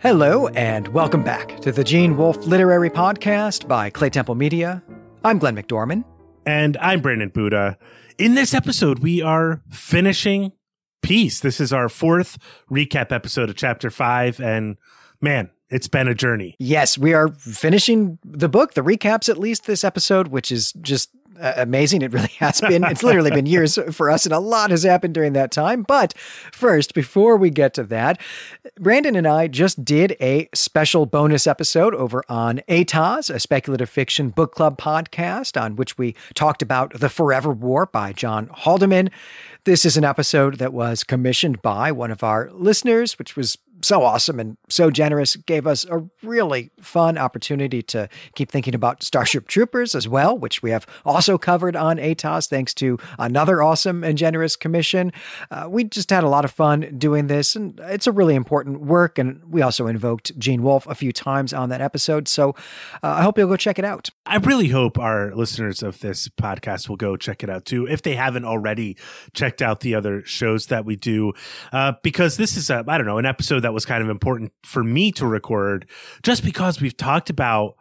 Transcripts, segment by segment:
Hello, and welcome back to the Gene Wolfe Literary Podcast by Claytemple Media. I'm Glenn McDorman. And I'm Brandon Buddha. In this episode, we are finishing Peace. This is our fourth recap episode of chapter five. And man, it's been a journey. Yes, we are finishing the book, the recaps at least this episode, which is just uh, amazing. It really has been. It's literally been years for us, and a lot has happened during that time. But first, before we get to that, Brandon and I just did a special bonus episode over on ATOS, a speculative fiction book club podcast, on which we talked about The Forever War by John Haldeman. This is an episode that was commissioned by one of our listeners, which was so awesome and so generous, gave us a really fun opportunity to keep thinking about Starship Troopers as well, which we have also covered on ATOS thanks to another awesome and generous commission. Uh, we just had a lot of fun doing this, and it's a really important work. And we also invoked Gene Wolfe a few times on that episode. So uh, I hope you'll go check it out. I really hope our listeners of this podcast will go check it out too, if they haven't already checked out the other shows that we do, uh, because this is a, I don't know, an episode that that was kind of important for me to record just because we've talked about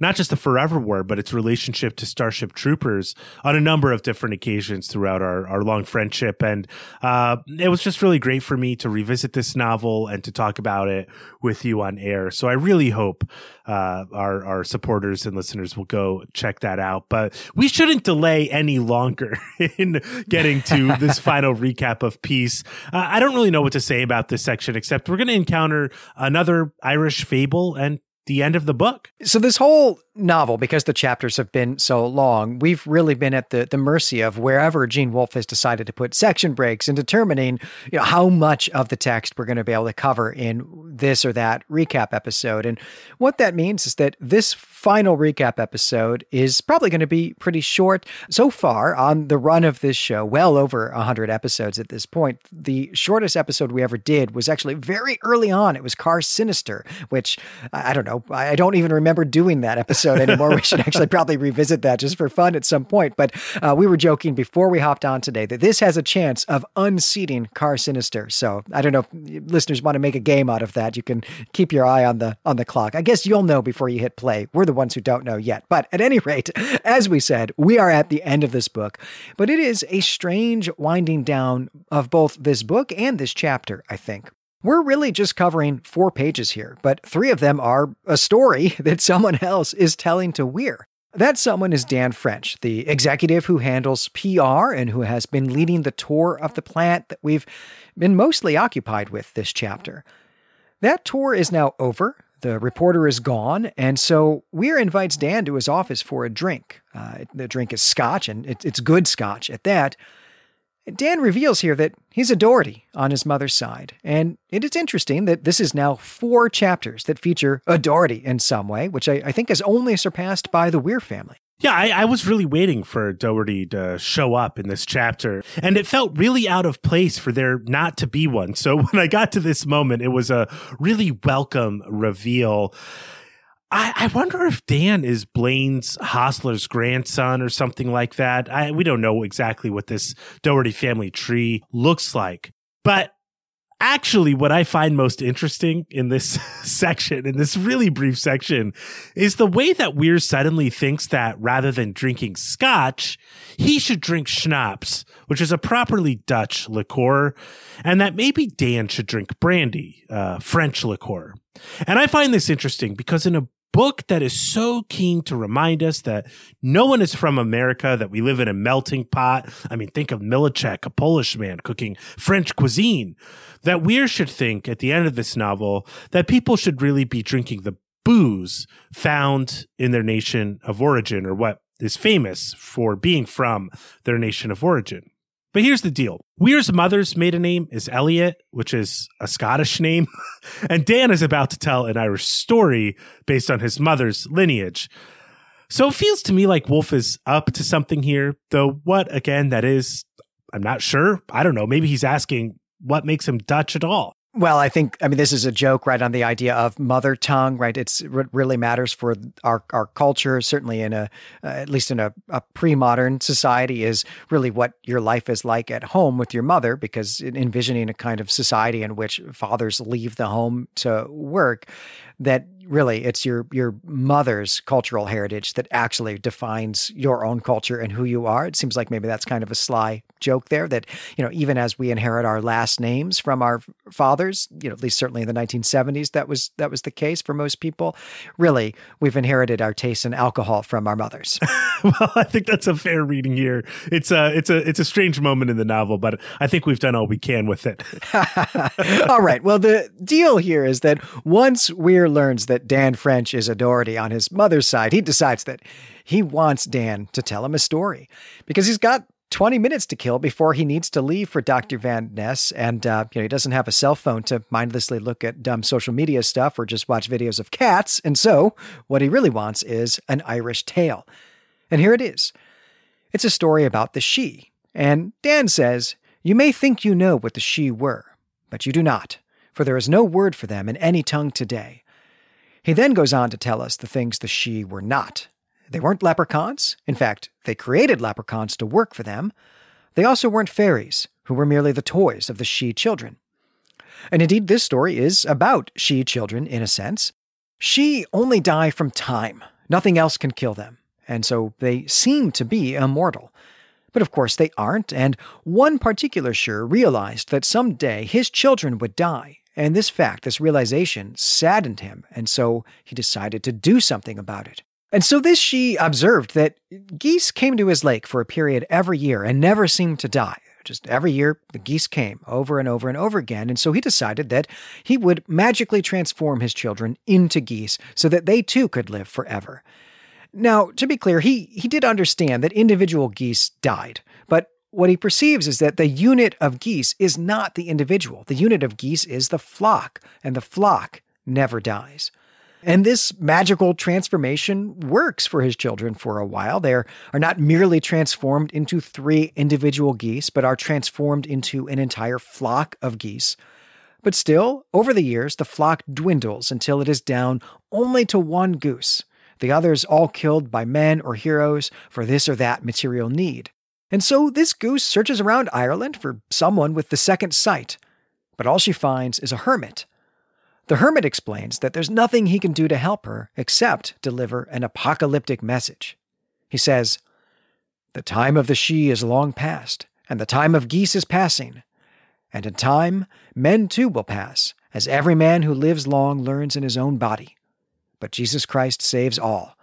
not just the Forever War, but its relationship to Starship Troopers on a number of different occasions throughout our, our long friendship. And uh, it was just really great for me to revisit this novel and to talk about it with you on air. So I really hope uh, our, our supporters and listeners will go check that out. But we shouldn't delay any longer in getting to this final recap of Peace. Uh, I don't really know what to say about this section, except we're going to encounter another Irish fable and the end of the book. So this whole novel, because the chapters have been so long, we've really been at the, the mercy of wherever Gene Wolfe has decided to put section breaks in determining you know, how much of the text we're going to be able to cover in this or that recap episode. And what that means is that this final recap episode is probably going to be pretty short. So far on the run of this show, well over 100 episodes at this point, the shortest episode we ever did was actually very early on. It was Car Sinister, which I don't know, I don't even remember doing that episode episode anymore. we should actually probably revisit that just for fun at some point. But uh, we were joking before we hopped on today that this has a chance of unseating Car Sinister. So I don't know if listeners want to make a game out of that. You can keep your eye on the on the clock. I guess you'll know before you hit play. We're the ones who don't know yet. But at any rate, as we said, we are at the end of this book. But it is a strange winding down of both this book and this chapter, I think. We're really just covering four pages here, but three of them are a story that someone else is telling to Weir. That someone is Dan French, the executive who handles PR and who has been leading the tour of the plant that we've been mostly occupied with this chapter. That tour is now over. The reporter is gone, and so Weir invites Dan to his office for a drink. Uh, the drink is scotch, and it's good scotch at that. Dan reveals here that he's a Doherty on his mother's side, and it is interesting that this is now four chapters that feature a Doherty in some way, which I, I think is only surpassed by the Weir family. Yeah, I, I, was really waiting for Doherty to show up in this chapter, and it felt really out of place for there not to be one. So when I got to this moment, it was a really welcome reveal. I, I, wonder if Dan is Blaine's Hostler's grandson or something like that. I, we don't know exactly what this Doherty family tree looks like. But actually, what I find most interesting in this section, in this really brief section, is the way that Weir suddenly thinks that rather than drinking scotch, he should drink schnapps, which is a properly Dutch liqueur, and that maybe Dan should drink brandy, uh, French liqueur. And I find this interesting because in a book that is so keen to remind us that no one is from America, that we live in a melting pot. I mean, think of Milacek, a Polish man cooking French cuisine. That we should think at the end of this novel that people should really be drinking the booze found in their nation of origin or what is famous for being from their nation of origin. But here's the deal. Weir's mother's maiden name is Elliot, which is a Scottish name. and Dan is about to tell an Irish story based on his mother's lineage. So it feels to me like Wolfe is up to something here, though what again that is, I'm not sure. I don't know. Maybe he's asking what makes him Dutch at all. Well, I think I mean this is a joke, right, on the idea of mother tongue, right? It's what really matters for our our culture, certainly in a uh, at least in a, a pre-modern society, is really what your life is like at home with your mother, because envisioning a kind of society in which fathers leave the home to work, that really it's your your mother's cultural heritage that actually defines your own culture and who you are. It seems like maybe that's kind of a sly joke there that you know even as we inherit our last names from our fathers, you know at least certainly in the 1970s that was that was the case for most people. Really, we've inherited our taste in alcohol from our mothers. well, I think that's a fair reading here. It's a it's a it's a strange moment in the novel, but I think we've done all we can with it. all right. Well, the deal here is that once Weir learns that that Dan French is a Doherty on his mother's side, he decides that he wants Dan to tell him a story because he's got 20 minutes to kill before he needs to leave for Dr. Van Ness. And, uh, you know, he doesn't have a cell phone to mindlessly look at dumb social media stuff or just watch videos of cats. And so what he really wants is an Irish tale. And here it is. It's a story about the Sidhe. And Dan says, You may think you know what the Sidhe were, but you do not, for there is no word for them in any tongue today. He then goes on to tell us the things the Sidhe were not. They weren't leprechauns. In fact, they created leprechauns to work for them. They also weren't fairies, who were merely the toys of the Sidhe children. And indeed, this story is about Sidhe children in a sense. Sidhe only die from time. Nothing else can kill them. And so they seem to be immortal. But of course they aren't, and one particular Sidhe realized that someday his children would die, and this fact, this realization, saddened him, and so he decided to do something about it. And so this Sidhe observed that geese came to his lake for a period every year and never seemed to die. Just every year, the geese came over and over and over again. And so he decided that he would magically transform his children into geese so that they too could live forever. Now, to be clear, he, he did understand that individual geese died, but what he perceives is that the unit of geese is not the individual. The unit of geese is the flock, and the flock never dies. And this magical transformation works for his children for a while. They are, not merely transformed into three individual geese, but are transformed into an entire flock of geese. But still, over the years, the flock dwindles until it is down only to one goose, the others all killed by men or heroes for this or that material need. And so this goose searches around Ireland for someone with the second sight, but all she finds is a hermit. The hermit explains that there's nothing he can do to help her except deliver an apocalyptic message. He says, The time of the Sidhe is long past, and the time of geese is passing. And in time, men too will pass, as every man who lives long learns in his own body. But Jesus Christ saves all.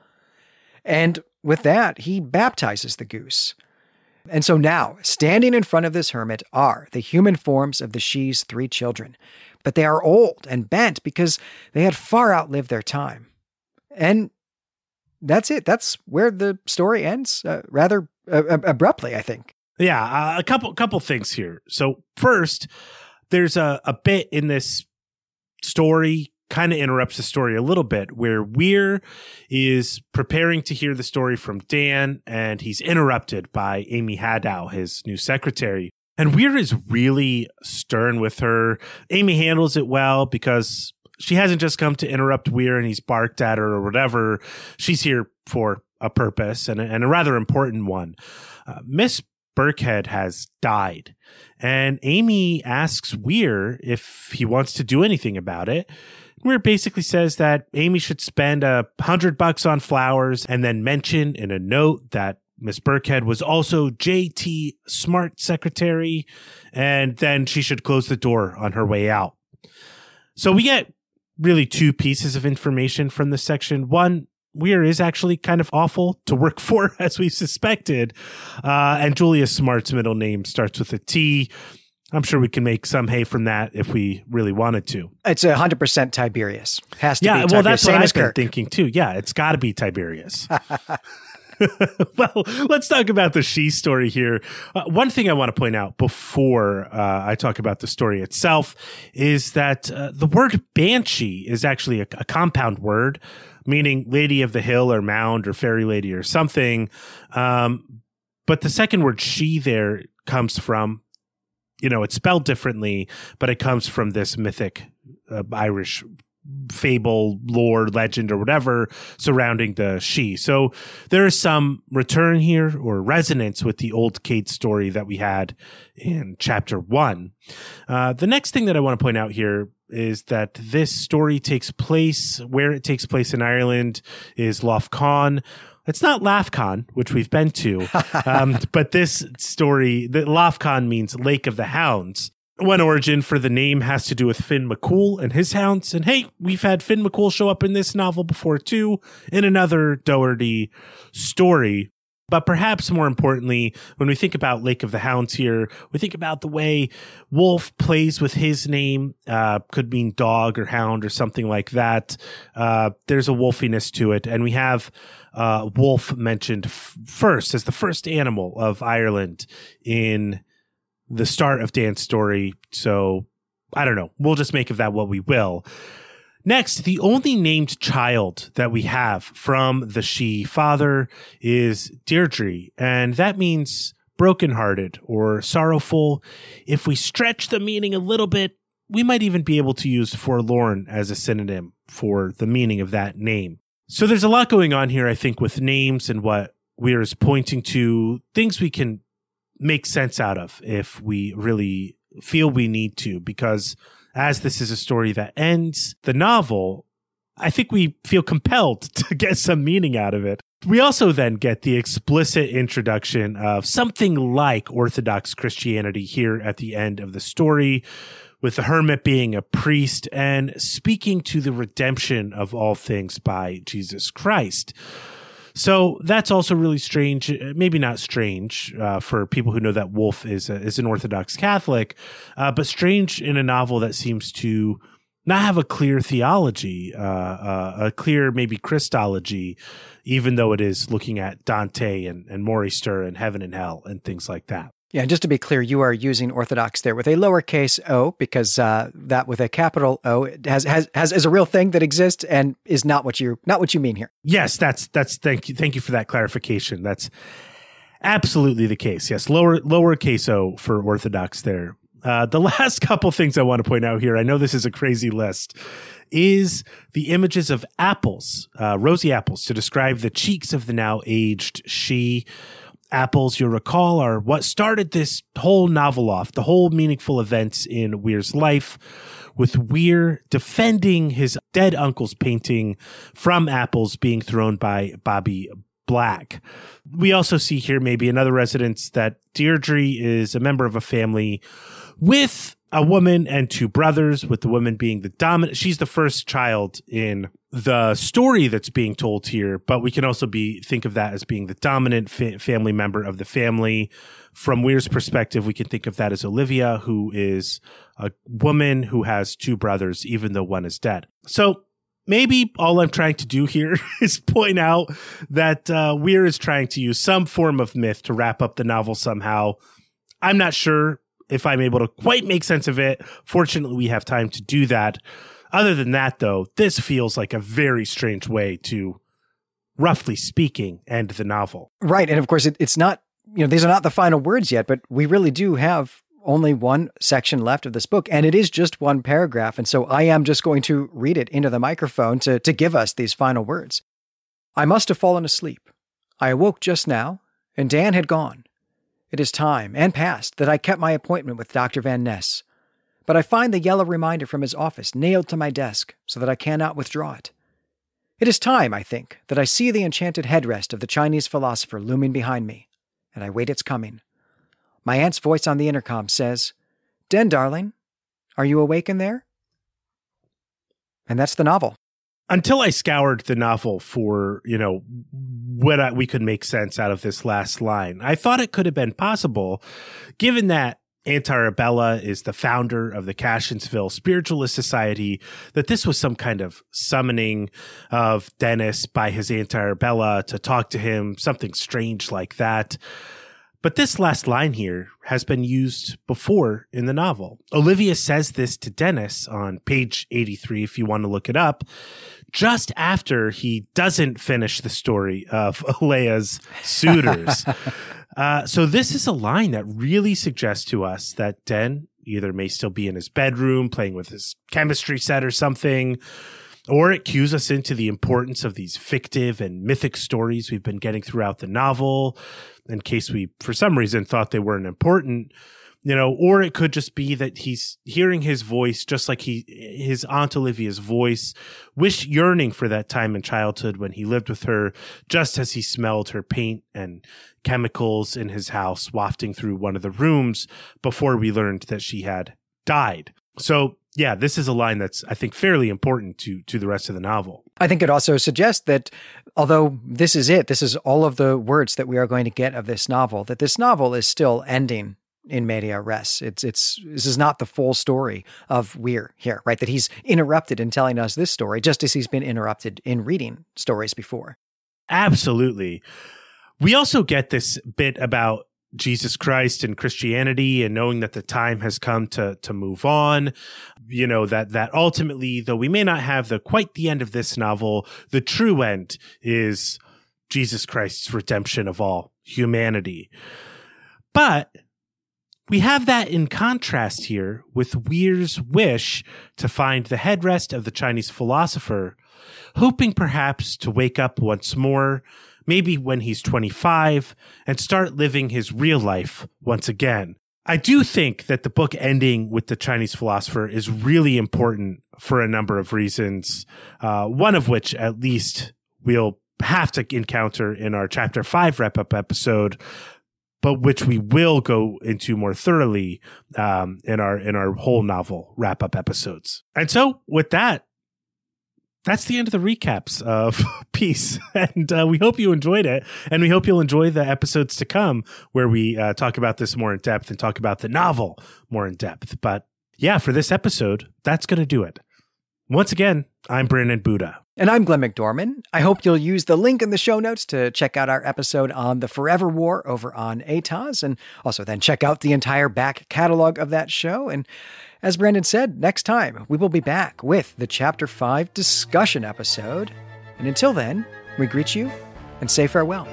And with that, he baptizes the goose. And so now, standing in front of this hermit are the human forms of the Sidhe's three children, but they are old and bent because they had far outlived their time. And that's it. That's where the story ends, uh, rather uh, abruptly, I think. Yeah, uh, a couple couple things here. So first, there's a, a bit in this story kind of interrupts the story a little bit where Weir is preparing to hear the story from Dan and he's interrupted by Amy Hadow, his new secretary. And Weir is really stern with her. Amy handles it well because she hasn't just come to interrupt Weir and he's barked at her or whatever. She's here for a purpose and a, and a rather important one. Uh, Miss Burkhead has died. And Amy asks Weir if he wants to do anything about it where it basically says that Amy should spend a hundred bucks on flowers and then mention in a note that Miss Burkhead was also JT Smart Secretary, and then she should close the door on her way out. So we get really two pieces of information from this section. One, Weir is actually kind of awful to work for, as we suspected. Uh, and Julius Smart's middle name starts with a T. I'm sure we can make some hay from that if we really wanted to. It's a hundred percent Tiberius. Has to yeah, be. well, Tiberius. that's what I've as been thinking too. Yeah, it's got to be Tiberius. well, let's talk about the Sidhe story here. Uh, one thing I want to point out before uh, I talk about the story itself is that uh, the word banshee is actually a, a, compound word, meaning lady of the hill or mound or fairy lady or something. Um, but the second word she there comes from you know, it's spelled differently, but it comes from this mythic uh, Irish fable, lore, legend, or whatever surrounding the Sidhe. So there is some return here or resonance with the old Kate story that we had in chapter one. Uh, the next thing that I want to point out here is that this story takes place where it takes place in Ireland is Lough Conn. It's not Laughcon, which we've been to, um, but this story, the Conn means Lake of the Hounds. One origin for the name has to do with Finn McCool and his hounds. And hey, we've had Finn McCool show up in this novel before too, in another Doherty story. But perhaps more importantly, when we think about Lake of the Hounds here, we think about the way Wolfe plays with his name, uh, could mean dog or hound or something like that. Uh, there's a wolfiness to it. And we have uh, wolf mentioned f- first as the first animal of Ireland in the start of Dan's story. So I don't know. We'll just make of that what we will. Next, the only named child that we have from the Sidhe father is Deirdre, and that means brokenhearted or sorrowful. If we stretch the meaning a little bit, we might even be able to use forlorn as a synonym for the meaning of that name. So there's a lot going on here, I think, with names and what Weir is pointing to, things we can make sense out of if we really feel we need to, because as this is a story that ends the novel, I think we feel compelled to get some meaning out of it. We also then get the explicit introduction of something like Orthodox Christianity here at the end of the story, with the hermit being a priest and speaking to the redemption of all things by Jesus Christ. So that's also really strange. Uh, maybe not strange uh, for people who know that Wolfe is a, is an Orthodox Catholic, uh, but strange in a novel that seems to not have a clear theology, uh, uh a clear maybe Christology, even though it is looking at Dante and, and Morister and heaven and hell and things like that. Yeah, just to be clear, you are using Orthodox there with a lowercase o because uh, that with a capital O has, has has is a real thing that exists and is not what you not what you mean here. Yes, that's that's thank you thank you for that clarification. That's absolutely the case. Yes, lower lowercase o for Orthodox there. Uh, the last couple things I want to point out here, I know this is a crazy list, is the images of apples, uh, rosy apples, to describe the cheeks of the now aged Sidhe apples, you'll recall, are what started this whole novel off, the whole meaningful events in Weir's life, with Weir defending his dead uncle's painting from apples being thrown by Bobby Black. We also see here maybe another residence that Deirdre is a member of a family with a woman and two brothers, with the woman being the dominant. She's the first child in the story that's being told here, but we can also be think of that as being the dominant fa- family member of the family. From Weir's perspective, we can think of that as Olivia, who is a woman who has two brothers, even though one is dead. So maybe all I'm trying to do here is point out that uh, Weir is trying to use some form of myth to wrap up the novel somehow. I'm not sure if I'm able to quite make sense of it. Fortunately, we have time to do that. Other than that, though, this feels like a very strange way to, roughly speaking, end the novel. Right. And of course, it, it's not, you know, these are not the final words yet, but we really do have only one section left of this book, and it is just one paragraph. And so I am just going to read it into the microphone to, to give us these final words. I must have fallen asleep. I awoke just now, and Dan had gone. It is time, and past, that I kept my appointment with Dr. Van Ness but I find the yellow reminder from his office nailed to my desk so that I cannot withdraw it. It is time, I think, that I see the enchanted headrest of the Chinese philosopher looming behind me, and I wait its coming. My aunt's voice on the intercom says, Den, darling, are you awake in there? And that's the novel. Until I scoured the novel for, you know, what I, we could make sense out of this last line, I thought it could have been possible, given that Anti Arabella is the founder of the Cassionsville Spiritualist Society, that this was some kind of summoning of Dennis by his Anti Arabella to talk to him, something strange like that. But this last line here has been used before in the novel. Olivia says this to Dennis on page 83, if you want to look it up, just after he doesn't finish the story of Alea's suitors. Uh, so this is a line that really suggests to us that Den either may still be in his bedroom playing with his chemistry set or something, or it cues us into the importance of these fictive and mythic stories we've been getting throughout the novel in case we, for some reason, thought they weren't important you know, or it could just be that he's hearing his voice, just like he, his Aunt Olivia's voice, wish yearning for that time in childhood when he lived with her, just as he smelled her paint and chemicals in his house wafting through one of the rooms before we learned that she had died. So yeah, this is a line that's I think fairly important to to the rest of the novel. I think it also suggests that although this is it, this is all of the words that we are going to get of this novel, that this novel is still ending in media res. It's it's this is not the full story of Weir here, right? That he's interrupted in telling us this story, just as he's been interrupted in reading stories before. Absolutely. We also get this bit about Jesus Christ and Christianity and knowing that the time has come to to move on. You know, that that ultimately, though we may not have the quite the end of this novel, the true end is Jesus Christ's redemption of all humanity. But we have that in contrast here with Weir's wish to find the headrest of the Chinese philosopher, hoping perhaps to wake up once more, maybe when he's 25, and start living his real life once again. I do think that the book ending with the Chinese philosopher is really important for a number of reasons, uh, one of which, at least, we'll have to encounter in our chapter five wrap up episode but which we will go into more thoroughly um, in our in our whole novel wrap up episodes. And so, with that, that's the end of the recaps of Peace, and uh, we hope you enjoyed it, and we hope you'll enjoy the episodes to come where we uh, talk about this more in depth and talk about the novel more in depth. But yeah, for this episode, that's going to do it. Once again, I'm Brandon Buddha. And I'm Glenn McDorman. I hope you'll use the link in the show notes to check out our episode on the Forever War over on ATOS, and also then check out the entire back catalog of that show. And as Brandon said, next time we will be back with the Chapter 5 discussion episode. And until then, we greet you and say farewell.